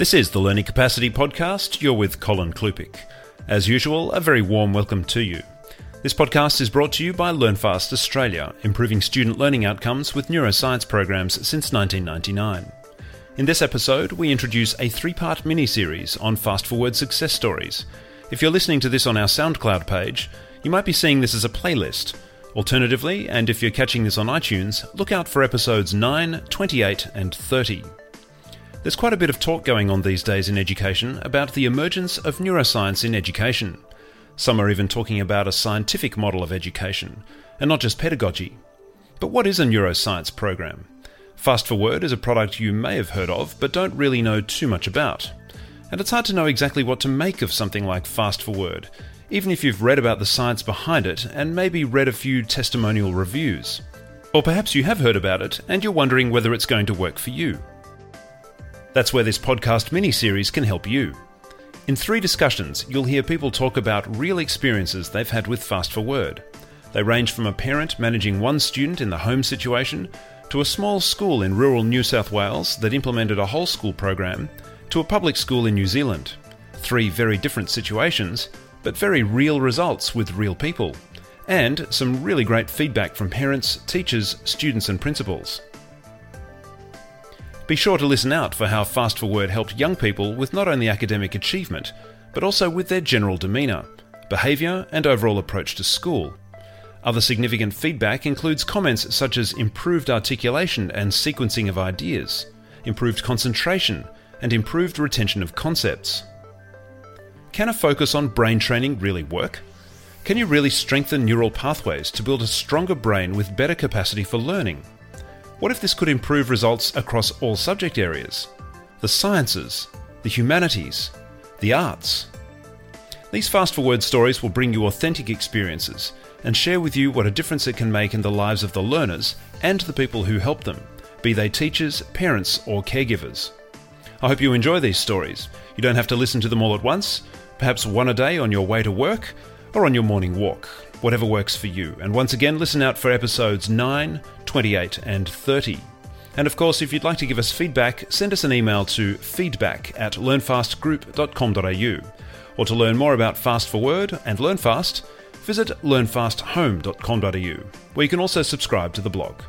This is the Learning Capacity Podcast. You're with Colin Klupiec. As usual, a very warm welcome to you. This podcast is brought to you by LearnFast Australia, improving student learning outcomes with neuroscience programs since 1999. In this episode, we introduce a three part mini series on Fast ForWord success stories. If you're listening to this on our SoundCloud page, you might be seeing this as a playlist. Alternatively, and if you're catching this on iTunes, look out for episodes 9, 28, and 30. There's quite a bit of talk going on these days in education about the emergence of neuroscience in education. Some are even talking about a scientific model of education, and not just pedagogy. But what is a neuroscience program? Fast ForWord is a product you may have heard of, but don't really know too much about. And it's hard to know exactly what to make of something like Fast ForWord, even if you've read about the science behind it and maybe read a few testimonial reviews. Or perhaps you have heard about it and you're wondering whether it's going to work for you. That's where this podcast mini series can help you. In three discussions, you'll hear people talk about real experiences they've had with Fast ForWord. They range from a parent managing one student in the home situation to a small school in rural New South Wales that implemented a whole school program to a public school in New Zealand. Three very different situations, but very real results with real people. And some really great feedback from parents, teachers, students, and principals. Be sure to listen out for how Fast ForWord helped young people with not only academic achievement, but also with their general demeanour, behaviour, and overall approach to school. Other significant feedback includes comments such as improved articulation and sequencing of ideas, improved concentration, and improved retention of concepts. Can a focus on brain training really work? Can you really strengthen neural pathways to build a stronger brain with better capacity for learning? What if this could improve results across all subject areas? The sciences, the humanities, the arts. These Fast ForWord stories will bring you authentic experiences and share with you what a difference it can make in the lives of the learners and the people who help them, be they teachers, parents, or caregivers. I hope you enjoy these stories. You don't have to listen to them all at once, perhaps one a day on your way to work or on your morning walk whatever works for you. And once again, listen out for episodes 9, 28, and 30. And of course, if you'd like to give us feedback, send us an email to feedback at learnfastgroup.com.au. Or to learn more about Fast ForWord and LearnFast, visit learnfasthome.com.au, where you can also subscribe to the blog.